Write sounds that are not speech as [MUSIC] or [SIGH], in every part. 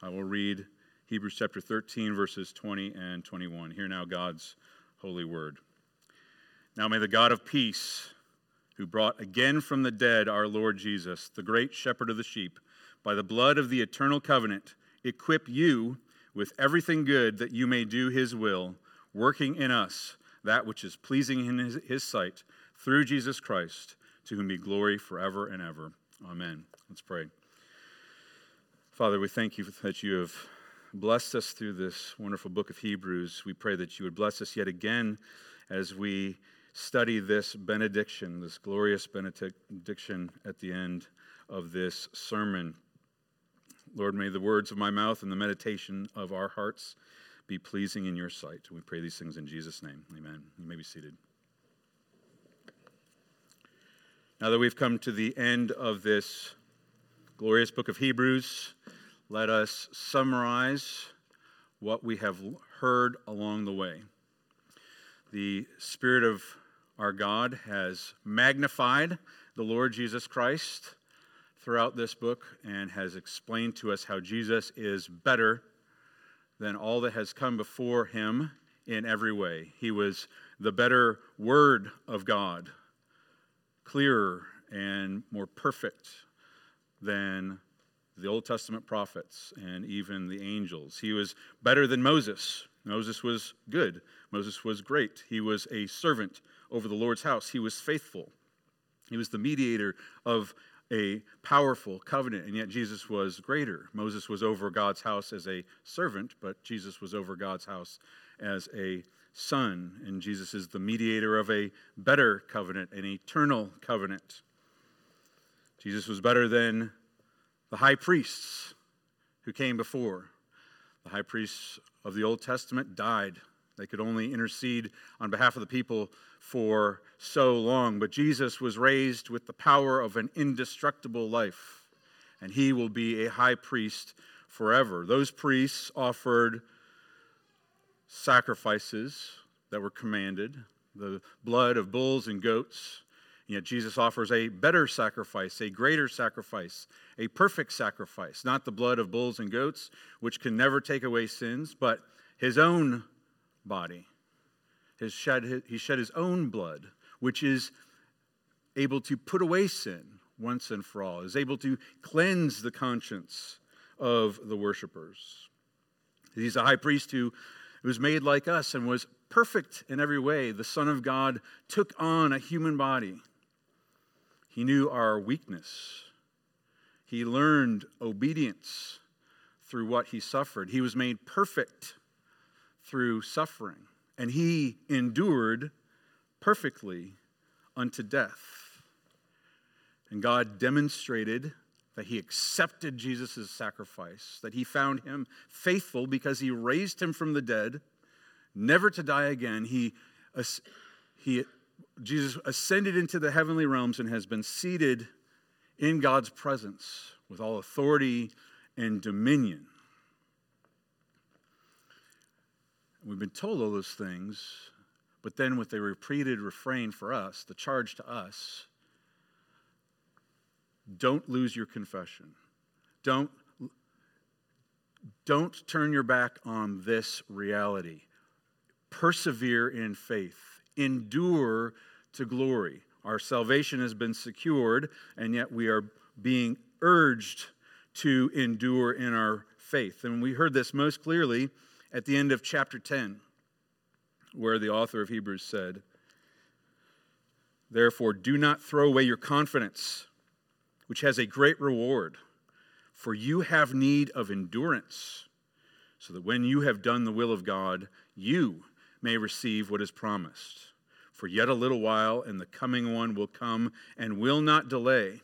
I will read Hebrews chapter 13, verses 20 and 21. Hear now God's holy word. Now may the God of peace, who brought again from the dead our Lord Jesus, the great shepherd of the sheep, by the blood of the eternal covenant, equip you with everything good that you may do his will, working in us that which is pleasing in his, his sight, through Jesus Christ, to whom be glory forever and ever. Amen. Let's pray. Father, we thank you that you have blessed us through this wonderful book of Hebrews. We pray that you would bless us yet again as we study this benediction, this glorious benediction at the end of this sermon. Lord, may the words of my mouth and the meditation of our hearts be pleasing in your sight. We pray these things in Jesus' name. Amen. You may be seated. Now that we've come to the end of this glorious book of Hebrews, let us summarize what we have heard along the way. The Spirit of our God has magnified the Lord Jesus Christ throughout this book and has explained to us how Jesus is better than all that has come before him in every way. He was the better Word of God, clearer and more perfect than the Old Testament prophets and even the angels. He was better than Moses. Moses was good. Moses was great. He was a servant over the Lord's house. He was faithful. He was the mediator of a powerful covenant, and yet Jesus was greater. Moses was over God's house as a servant, but Jesus was over God's house as a son, and Jesus is the mediator of a better covenant, an eternal covenant. Jesus was better than the high priests who came before. The high priests of the Old Testament died. They could only intercede on behalf of the people for so long. But Jesus was raised with the power of an indestructible life, and he will be a high priest forever. Those priests offered sacrifices that were commanded the blood of bulls and goats Jesus offers a better sacrifice, a greater sacrifice, a perfect sacrifice, not the blood of bulls and goats, which can never take away sins, but his own body. His shed, he shed his own blood, which is able to put away sin once and for all, is able to cleanse the conscience of the worshipers. He's a high priest who was made like us and was perfect in every way. The Son of God took on a human body he knew our weakness. He learned obedience through what he suffered. He was made perfect through suffering. And he endured perfectly unto death. And God demonstrated that he accepted Jesus' sacrifice, that he found him faithful because he raised him from the dead, never to die again. He, he Jesus ascended into the heavenly realms and has been seated in God's presence with all authority and dominion. We've been told all those things, but then with a repeated refrain for us, the charge to us don't lose your confession. Don't, don't turn your back on this reality. Persevere in faith endure to glory. Our salvation has been secured, and yet we are being urged to endure in our faith. And we heard this most clearly at the end of chapter 10, where the author of Hebrews said, Therefore, do not throw away your confidence, which has a great reward, for you have need of endurance, so that when you have done the will of God, you may receive what is promised. For yet a little while, and the coming one will come and will not delay.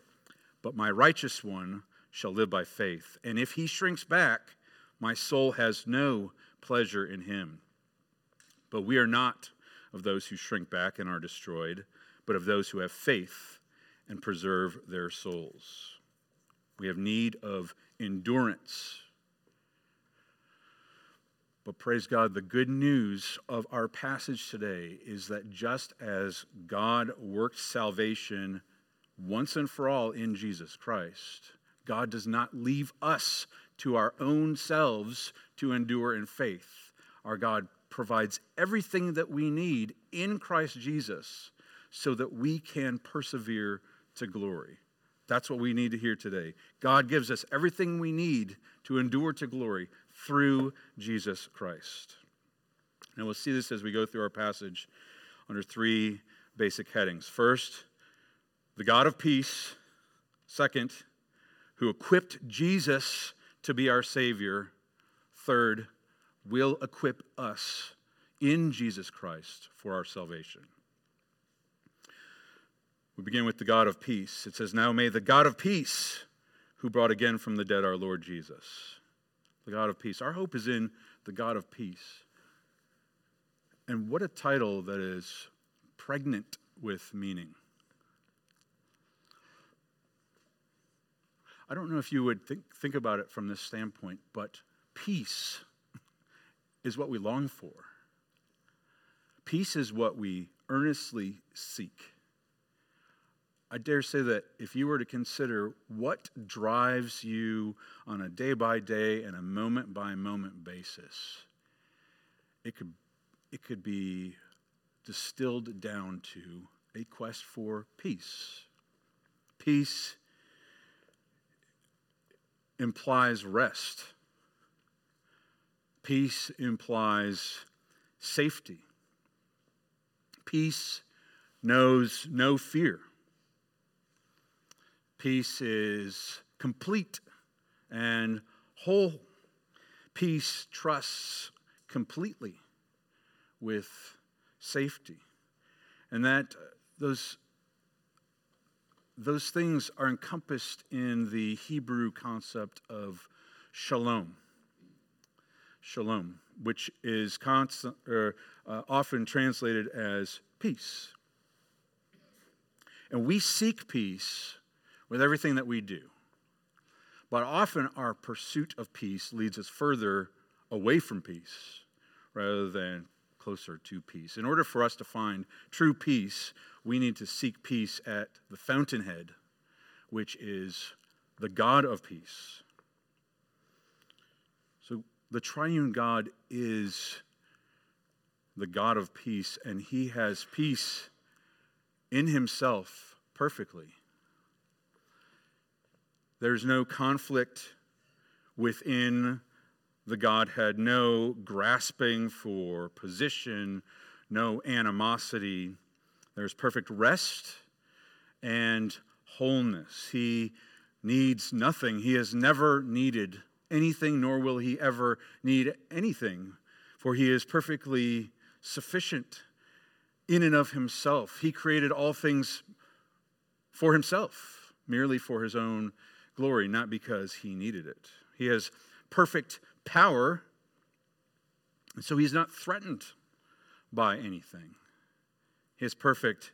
But my righteous one shall live by faith. And if he shrinks back, my soul has no pleasure in him. But we are not of those who shrink back and are destroyed, but of those who have faith and preserve their souls. We have need of endurance but praise God, the good news of our passage today is that just as God worked salvation once and for all in Jesus Christ, God does not leave us to our own selves to endure in faith. Our God provides everything that we need in Christ Jesus so that we can persevere to glory. That's what we need to hear today. God gives us everything we need to endure to glory through Jesus Christ. And we'll see this as we go through our passage under three basic headings. First, the God of peace. Second, who equipped Jesus to be our Savior. Third, will equip us in Jesus Christ for our salvation. We begin with the God of peace. It says, Now may the God of peace, who brought again from the dead our Lord Jesus, the God of peace. Our hope is in the God of peace. And what a title that is pregnant with meaning. I don't know if you would think, think about it from this standpoint, but peace [LAUGHS] is what we long for. Peace is what we earnestly seek. I dare say that if you were to consider what drives you on a day by day and a moment by moment basis, it could, it could be distilled down to a quest for peace. Peace implies rest, peace implies safety, peace knows no fear. Peace is complete and whole. Peace trusts completely with safety. And that those, those things are encompassed in the Hebrew concept of shalom. Shalom, which is constant, or, uh, often translated as peace. And we seek peace with everything that we do. But often our pursuit of peace leads us further away from peace rather than closer to peace. In order for us to find true peace, we need to seek peace at the fountainhead, which is the God of peace. So the triune God is the God of peace, and he has peace in himself perfectly. There's no conflict within the Godhead, no grasping for position, no animosity. There's perfect rest and wholeness. He needs nothing. He has never needed anything, nor will he ever need anything, for he is perfectly sufficient in and of himself. He created all things for himself, merely for his own glory, not because he needed it. He has perfect power, and so he's not threatened by anything. He has perfect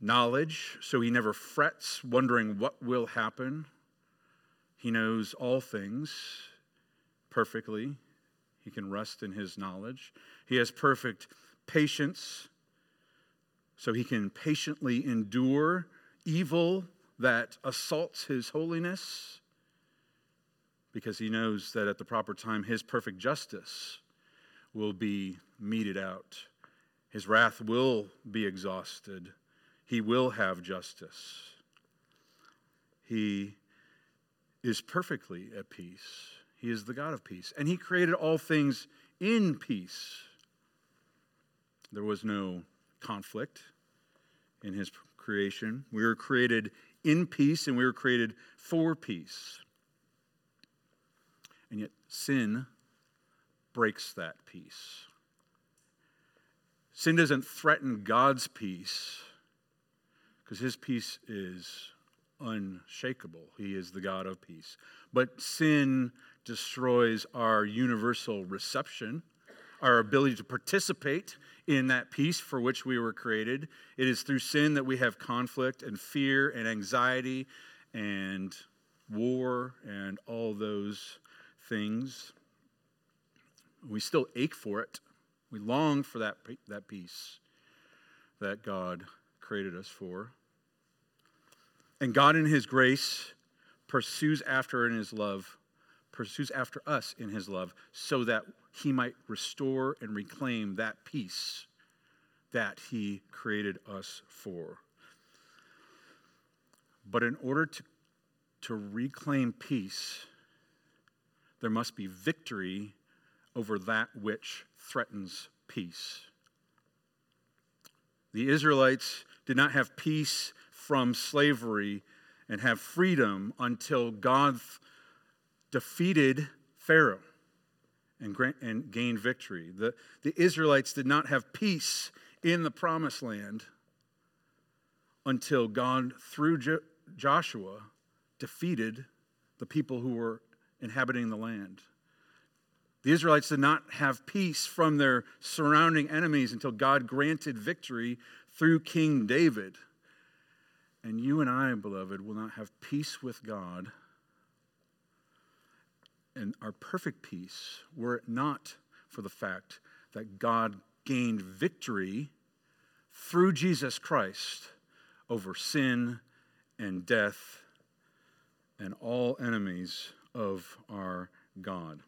knowledge, so he never frets, wondering what will happen. He knows all things perfectly. He can rest in his knowledge. He has perfect patience, so he can patiently endure evil that assaults his holiness because he knows that at the proper time his perfect justice will be meted out. His wrath will be exhausted. He will have justice. He is perfectly at peace. He is the God of peace. And he created all things in peace. There was no conflict in his creation. We were created in peace and we were created for peace. And yet, sin breaks that peace. Sin doesn't threaten God's peace because his peace is unshakable. He is the God of peace. But sin destroys our universal reception, our ability to participate in that peace for which we were created. It is through sin that we have conflict and fear and anxiety and war and all those things. We still ache for it. We long for that, that peace that God created us for. And God, in His grace, pursues after in His love pursues after us in his love, so that he might restore and reclaim that peace that he created us for. But in order to, to reclaim peace, there must be victory over that which threatens peace. The Israelites did not have peace from slavery and have freedom until God defeated Pharaoh and, grant, and gained victory. The, the Israelites did not have peace in the promised land until God, through jo- Joshua, defeated the people who were inhabiting the land. The Israelites did not have peace from their surrounding enemies until God granted victory through King David. And you and I, beloved, will not have peace with God and our perfect peace were it not for the fact that God gained victory through Jesus Christ over sin and death and all enemies of our God.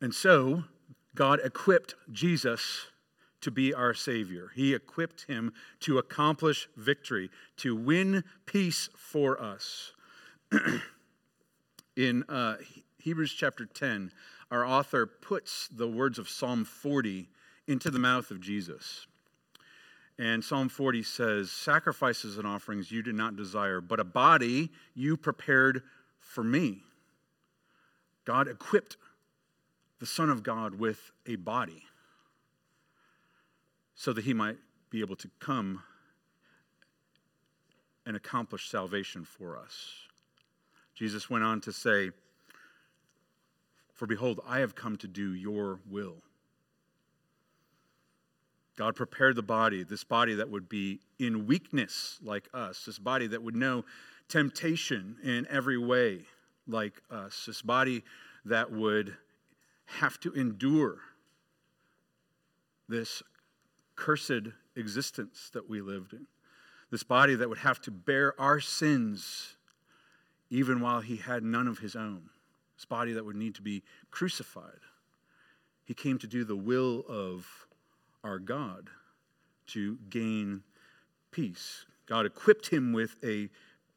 And so, God equipped Jesus to be our Savior. He equipped him to accomplish victory, to win peace for us. [CLEARS THROAT] In uh, Hebrews chapter 10, our author puts the words of Psalm 40 into the mouth of Jesus. And Psalm 40 says, Sacrifices and offerings you did not desire, but a body you prepared for me. God equipped the Son of God with a body so that he might be able to come and accomplish salvation for us. Jesus went on to say, For behold, I have come to do your will. God prepared the body, this body that would be in weakness like us, this body that would know temptation in every way like us, this body that would have to endure this cursed existence that we lived in, this body that would have to bear our sins even while he had none of his own, this body that would need to be crucified. He came to do the will of our God to gain peace. God equipped him with a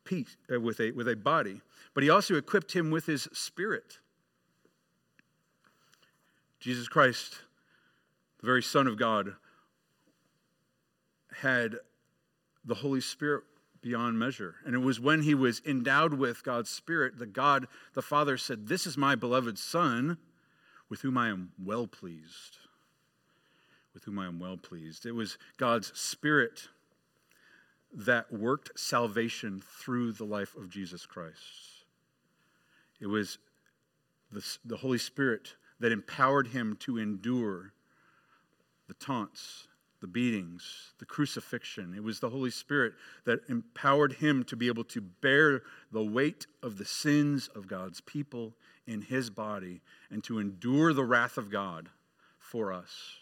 peace, uh, with, a, with a body, but he also equipped him with his spirit. Jesus Christ, the very Son of God, had the Holy Spirit beyond measure. And it was when he was endowed with God's Spirit that God the Father said, This is my beloved Son, with whom I am well pleased with whom I am well pleased. It was God's Spirit that worked salvation through the life of Jesus Christ. It was the, the Holy Spirit that empowered him to endure the taunts, the beatings, the crucifixion. It was the Holy Spirit that empowered him to be able to bear the weight of the sins of God's people in his body and to endure the wrath of God for us.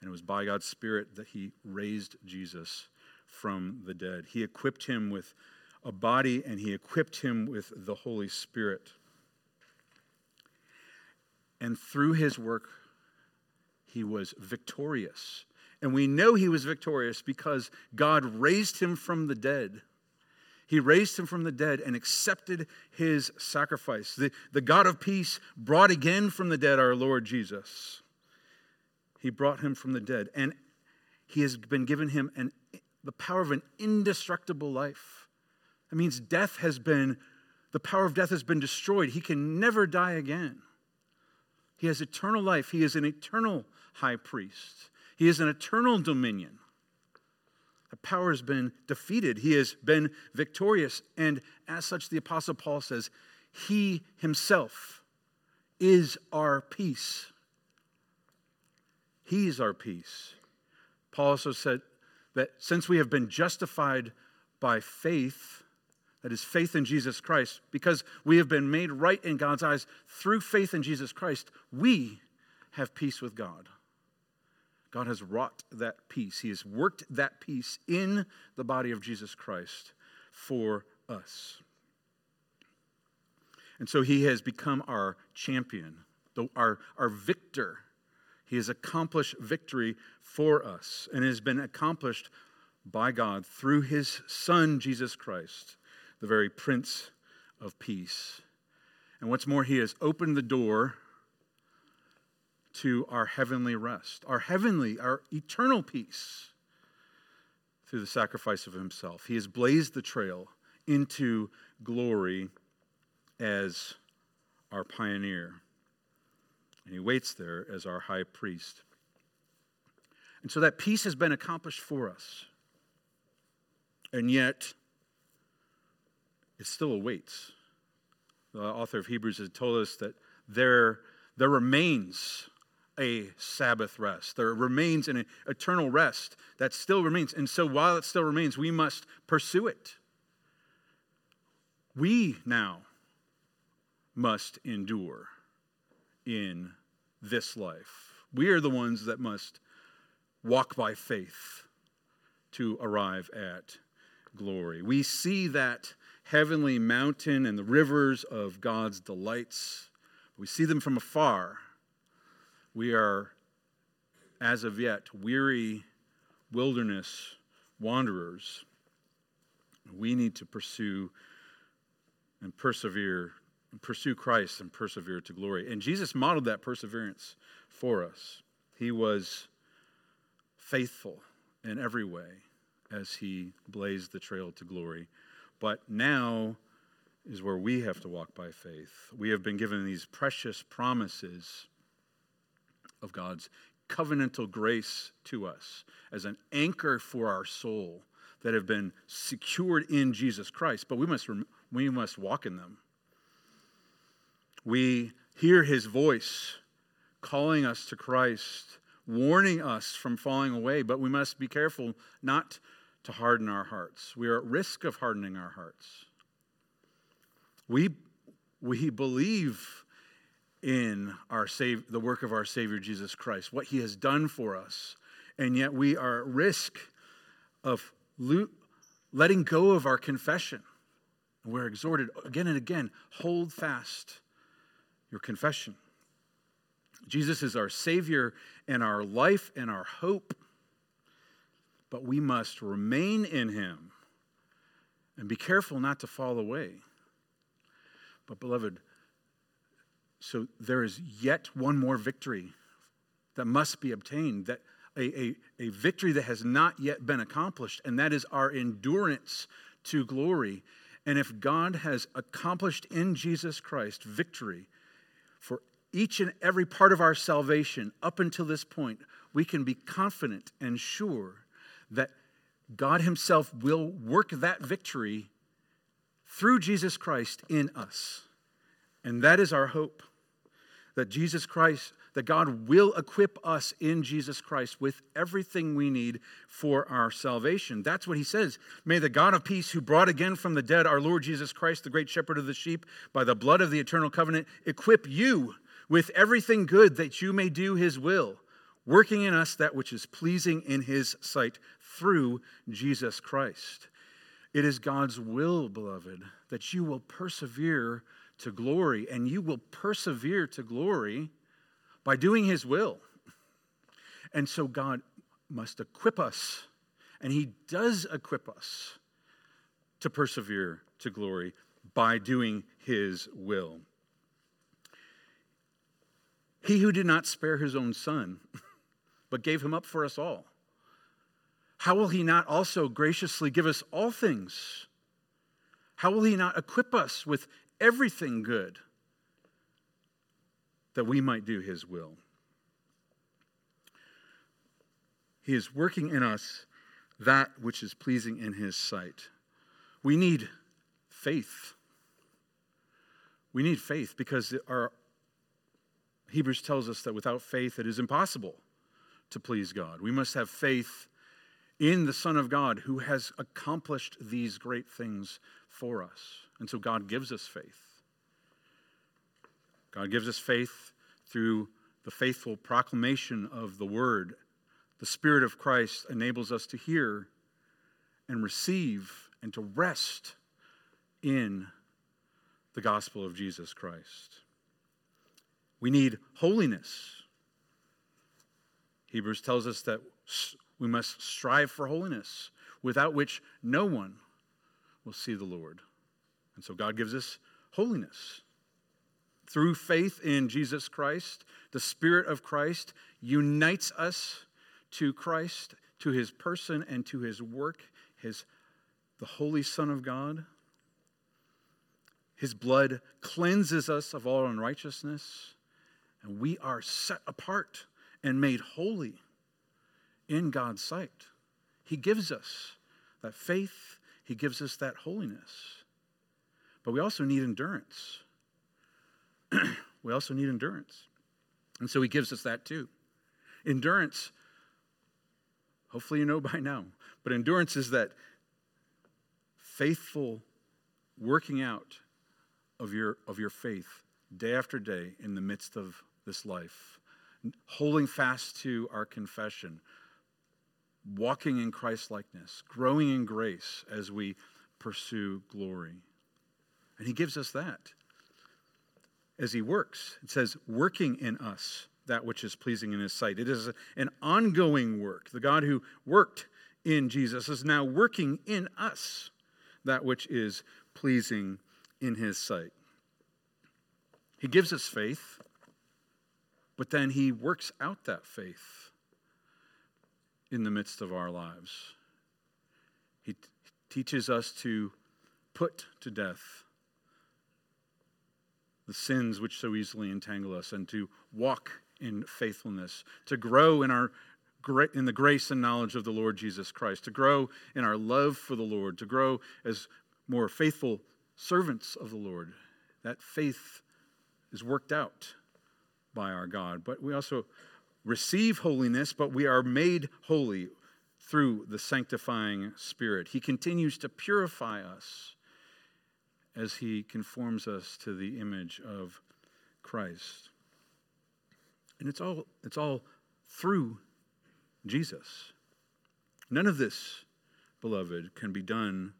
And it was by God's Spirit that He raised Jesus from the dead. He equipped him with a body and He equipped him with the Holy Spirit. And through His work, He was victorious. And we know He was victorious because God raised Him from the dead. He raised him from the dead and accepted his sacrifice. The, the God of peace brought again from the dead our Lord Jesus. He brought him from the dead, and he has been given him an, the power of an indestructible life. That means death has been, the power of death has been destroyed. He can never die again. He has eternal life. He is an eternal high priest. He is an eternal dominion. The power has been defeated. He has been victorious. And as such, the Apostle Paul says, He himself is our peace. He's our peace. Paul also said that since we have been justified by faith, that is faith in Jesus Christ, because we have been made right in God's eyes through faith in Jesus Christ, we have peace with God. God has wrought that peace. He has worked that peace in the body of Jesus Christ for us. And so he has become our champion, our, our victor. He has accomplished victory for us, and it has been accomplished by God through his Son, Jesus Christ, the very Prince of Peace. And what's more, he has opened the door to our heavenly rest, our heavenly, our eternal peace through the sacrifice of himself. He has blazed the trail into glory as our pioneer. And he waits there as our high priest. And so that peace has been accomplished for us. And yet, it still awaits. The author of Hebrews has told us that there, there remains a Sabbath rest. There remains an eternal rest that still remains. And so while it still remains, we must pursue it. We now must endure in this life. We are the ones that must walk by faith to arrive at glory. We see that heavenly mountain and the rivers of God's delights. We see them from afar. We are, as of yet, weary wilderness wanderers. We need to pursue and persevere, and pursue Christ and persevere to glory. And Jesus modeled that perseverance for us. He was faithful in every way as he blazed the trail to glory. But now is where we have to walk by faith. We have been given these precious promises of God's covenantal grace to us as an anchor for our soul that have been secured in Jesus Christ, but we must, we must walk in them. We hear his voice calling us to Christ, warning us from falling away, but we must be careful not to harden our hearts. We are at risk of hardening our hearts. We, we believe in our save, the work of our Savior Jesus Christ, what he has done for us, and yet we are at risk of lo- letting go of our confession. We're exhorted again and again hold fast your confession. Jesus is our Savior and our life and our hope but we must remain in him and be careful not to fall away. But, beloved, so there is yet one more victory that must be obtained, that a, a, a victory that has not yet been accomplished, and that is our endurance to glory. And if God has accomplished in Jesus Christ victory for each and every part of our salvation up until this point, we can be confident and sure that God Himself will work that victory through Jesus Christ in us. And that is our hope that Jesus Christ, that God will equip us in Jesus Christ with everything we need for our salvation. That's what he says. May the God of peace, who brought again from the dead our Lord Jesus Christ, the great shepherd of the sheep, by the blood of the eternal covenant, equip you with everything good that you may do his will working in us that which is pleasing in his sight through Jesus Christ. It is God's will, beloved, that you will persevere to glory, and you will persevere to glory by doing his will. And so God must equip us, and he does equip us to persevere to glory by doing his will. He who did not spare his own son, [LAUGHS] but gave him up for us all. How will he not also graciously give us all things? How will he not equip us with everything good that we might do his will? He is working in us that which is pleasing in his sight. We need faith. We need faith because our Hebrews tells us that without faith it is impossible to please God. We must have faith in the Son of God who has accomplished these great things for us. And so God gives us faith. God gives us faith through the faithful proclamation of the Word. The Spirit of Christ enables us to hear and receive and to rest in the gospel of Jesus Christ. We need holiness. Hebrews tells us that we must strive for holiness, without which no one will see the Lord. And so God gives us holiness. Through faith in Jesus Christ, the Spirit of Christ unites us to Christ, to his person, and to his work, his, the Holy Son of God. His blood cleanses us of all unrighteousness, and we are set apart and made holy in God's sight. He gives us that faith, He gives us that holiness. But we also need endurance. [CLEARS THROAT] we also need endurance. And so He gives us that too. Endurance, hopefully you know by now, but endurance is that faithful working out of your, of your faith day after day in the midst of this life, holding fast to our confession, walking in Christ likeness, growing in grace as we pursue glory. And He gives us that as He works. It says, working in us that which is pleasing in His sight. It is an ongoing work. The God who worked in Jesus is now working in us that which is pleasing in His sight. He gives us faith, but then He works out that faith in the midst of our lives. He t- teaches us to put to death the sins which so easily entangle us and to walk in faithfulness, to grow in our in the grace and knowledge of the Lord Jesus Christ, to grow in our love for the Lord, to grow as more faithful servants of the Lord. That faith is worked out by our God. But we also receive holiness, but we are made holy through the sanctifying Spirit. He continues to purify us as He conforms us to the image of Christ. And it's all, it's all through Jesus. None of this, beloved, can be done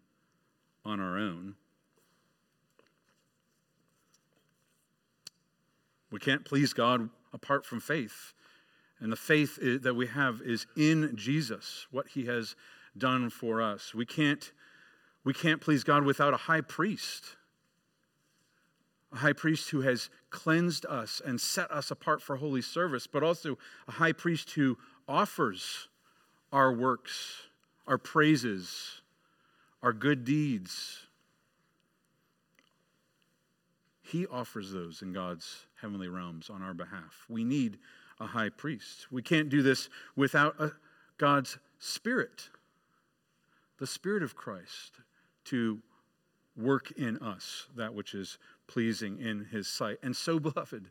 on our own. We can't please God apart from faith. And the faith that we have is in Jesus, what he has done for us. We can't, we can't please God without a high priest, a high priest who has cleansed us and set us apart for holy service, but also a high priest who offers our works, our praises, our good deeds. He offers those in God's heavenly realms on our behalf. We need a high priest. We can't do this without a, God's Spirit, the Spirit of Christ, to work in us that which is pleasing in His sight. And so, [LAUGHS] beloved,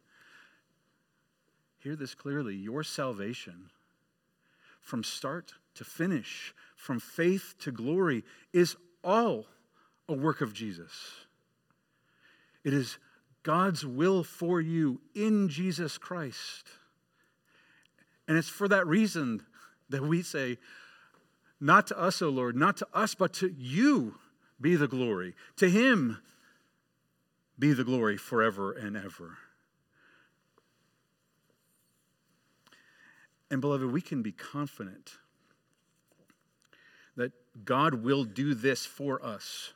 hear this clearly your salvation from start to finish, from faith to glory, is all a work of Jesus. It is God's will for you in Jesus Christ. And it's for that reason that we say, Not to us, O Lord, not to us, but to you be the glory. To him be the glory forever and ever. And beloved, we can be confident that God will do this for us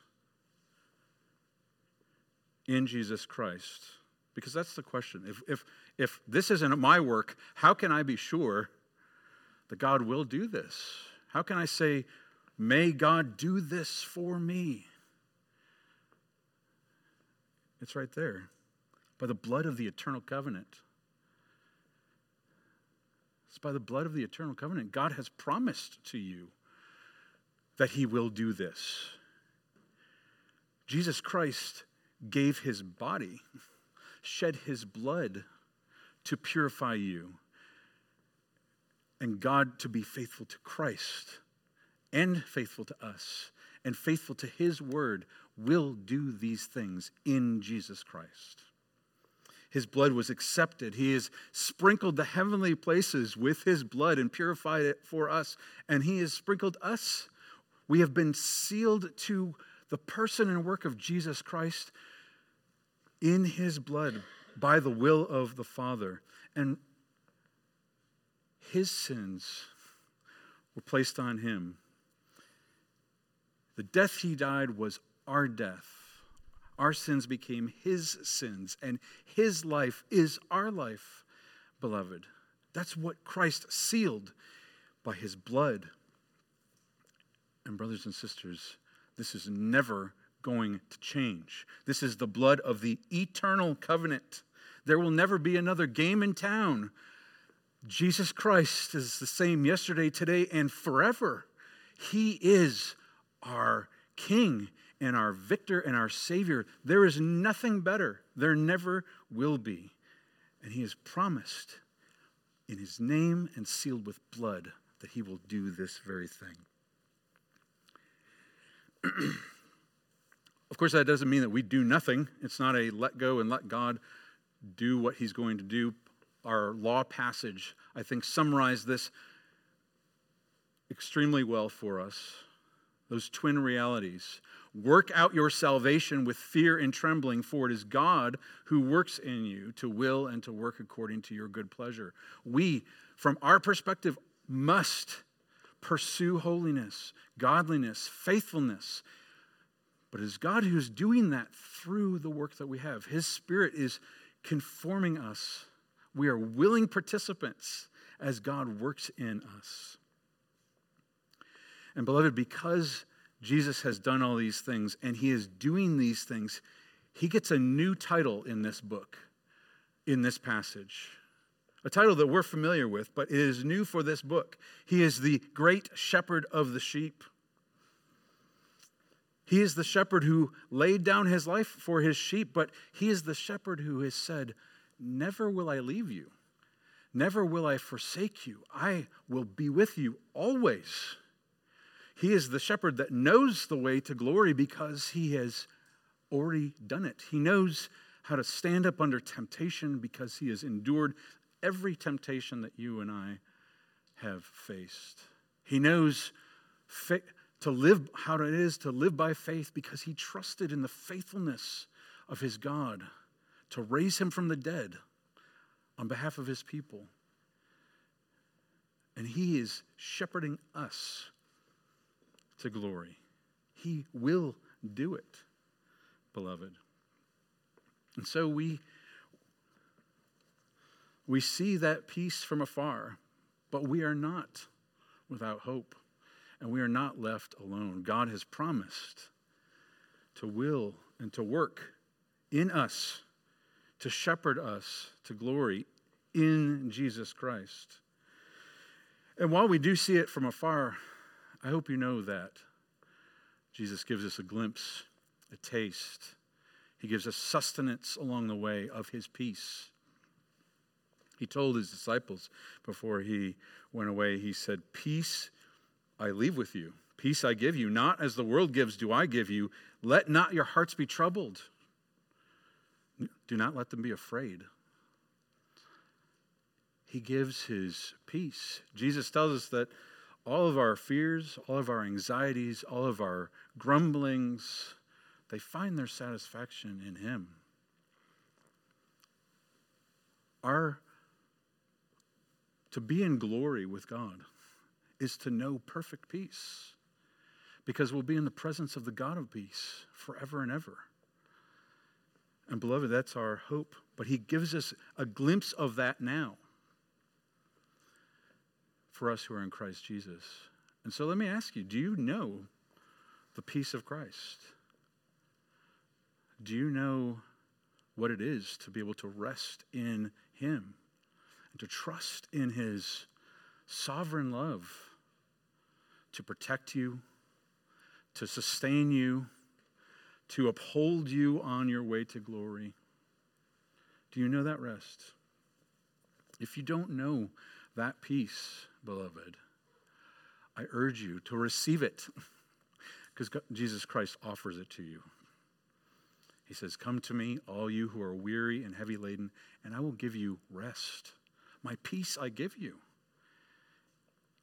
in Jesus Christ. Because that's the question. If, if, if this isn't my work, how can I be sure that God will do this? How can I say, may God do this for me? It's right there. By the blood of the eternal covenant. It's by the blood of the eternal covenant. God has promised to you that He will do this. Jesus Christ gave His body, shed His blood to purify you. And God to be faithful to Christ and faithful to us and faithful to His word will do these things in Jesus Christ. His blood was accepted. He has sprinkled the heavenly places with His blood and purified it for us. And He has sprinkled us. We have been sealed to the person and work of Jesus Christ in his blood by the will of the Father. And his sins were placed on him. The death he died was our death. Our sins became his sins, and his life is our life, beloved. That's what Christ sealed by his blood. And, brothers and sisters, this is never going to change. This is the blood of the eternal covenant. There will never be another game in town. Jesus Christ is the same yesterday, today, and forever. He is our King and our victor and our Savior. There is nothing better. There never will be. And He has promised in His name and sealed with blood that He will do this very thing. [CLEARS THROAT] of course, that doesn't mean that we do nothing. It's not a let go and let God do what He's going to do. Our law passage, I think, summarized this extremely well for us. Those twin realities. Work out your salvation with fear and trembling, for it is God who works in you to will and to work according to your good pleasure. We, from our perspective, must pursue holiness, godliness, faithfulness. But it is God who's doing that through the work that we have. His Spirit is conforming us. We are willing participants as God works in us. And, beloved, because Jesus has done all these things and he is doing these things, he gets a new title in this book, in this passage a title that we're familiar with, but it is new for this book. He is the great shepherd of the sheep. He is the shepherd who laid down his life for his sheep, but he is the shepherd who has said, Never will I leave you. Never will I forsake you. I will be with you always. He is the shepherd that knows the way to glory because he has already done it. He knows how to stand up under temptation because he has endured every temptation that you and I have faced. He knows fa- to live how it is to live by faith because he trusted in the faithfulness of his God to raise him from the dead on behalf of his people. And he is shepherding us to glory. He will do it, beloved. And so we we see that peace from afar, but we are not without hope, and we are not left alone. God has promised to will and to work in us, to shepherd us to glory in Jesus Christ. And while we do see it from afar, I hope you know that Jesus gives us a glimpse, a taste. He gives us sustenance along the way of his peace. He told his disciples before he went away, he said, Peace I leave with you, peace I give you. Not as the world gives, do I give you. Let not your hearts be troubled. Do not let them be afraid. He gives his peace. Jesus tells us that all of our fears, all of our anxieties, all of our grumblings, they find their satisfaction in him. Our to be in glory with God is to know perfect peace because we'll be in the presence of the God of peace forever and ever. And beloved, that's our hope. But he gives us a glimpse of that now for us who are in Christ Jesus. And so let me ask you do you know the peace of Christ? Do you know what it is to be able to rest in him? And to trust in His sovereign love to protect you, to sustain you, to uphold you on your way to glory. Do you know that rest? If you don't know that peace, beloved, I urge you to receive it [LAUGHS] because Jesus Christ offers it to you. He says, Come to me, all you who are weary and heavy laden, and I will give you rest. My peace I give you.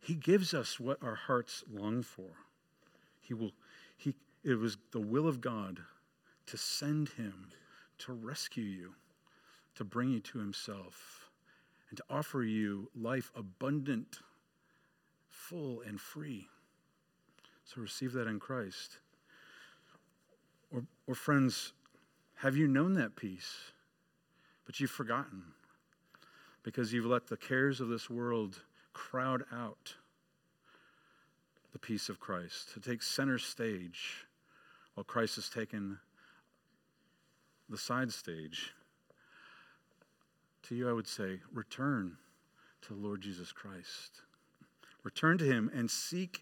He gives us what our hearts long for. He will, he, it was the will of God to send him to rescue you, to bring you to himself, and to offer you life abundant, full, and free. So receive that in Christ. Or, or friends, have you known that peace, but you've forgotten because you've let the cares of this world crowd out the peace of Christ, to take center stage while Christ has taken the side stage. To you, I would say, return to the Lord Jesus Christ. Return to Him and seek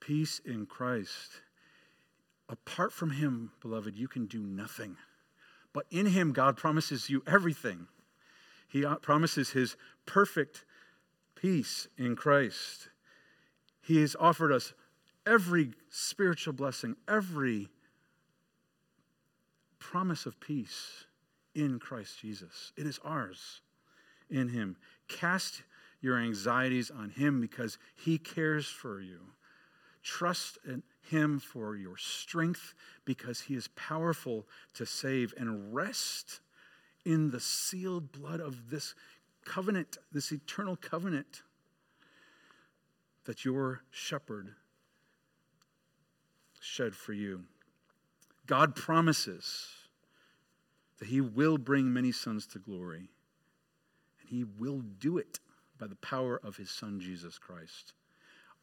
peace in Christ. Apart from Him, beloved, you can do nothing. But in Him, God promises you everything. He uh, promises His perfect peace in Christ. He has offered us every spiritual blessing, every promise of peace in Christ Jesus. It is ours in Him. Cast your anxieties on Him because He cares for you. Trust in Him for your strength because He is powerful to save, and rest in the sealed blood of this covenant, this eternal covenant that your shepherd shed for you. God promises that he will bring many sons to glory, and he will do it by the power of his son Jesus Christ.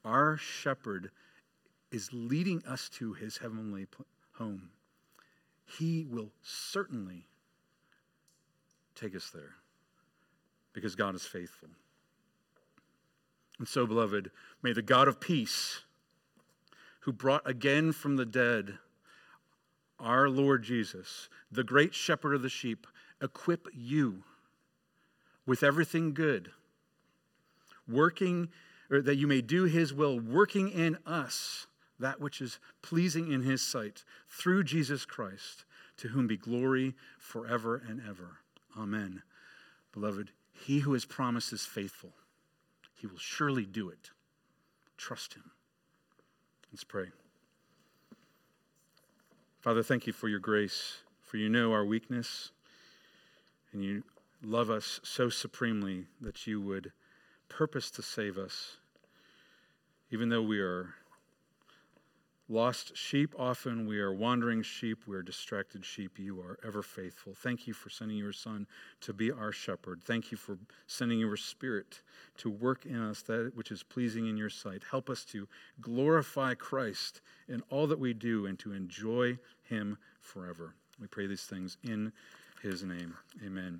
Our shepherd is leading us to his heavenly home. He will certainly take us there because God is faithful. And so, beloved, may the God of peace, who brought again from the dead our Lord Jesus, the great shepherd of the sheep, equip you with everything good, working, or that you may do his will, working in us that which is pleasing in his sight, through Jesus Christ, to whom be glory forever and ever. Amen. Beloved, he who has promised is faithful. He will surely do it. Trust him. Let's pray. Father, thank you for your grace, for you know our weakness, and you love us so supremely that you would purpose to save us, even though we are lost sheep. Often we are wandering sheep. We are distracted sheep. You are ever faithful. Thank you for sending your Son to be our shepherd. Thank you for sending your Spirit to work in us that which is pleasing in your sight. Help us to glorify Christ in all that we do and to enjoy him forever. We pray these things in his name. Amen.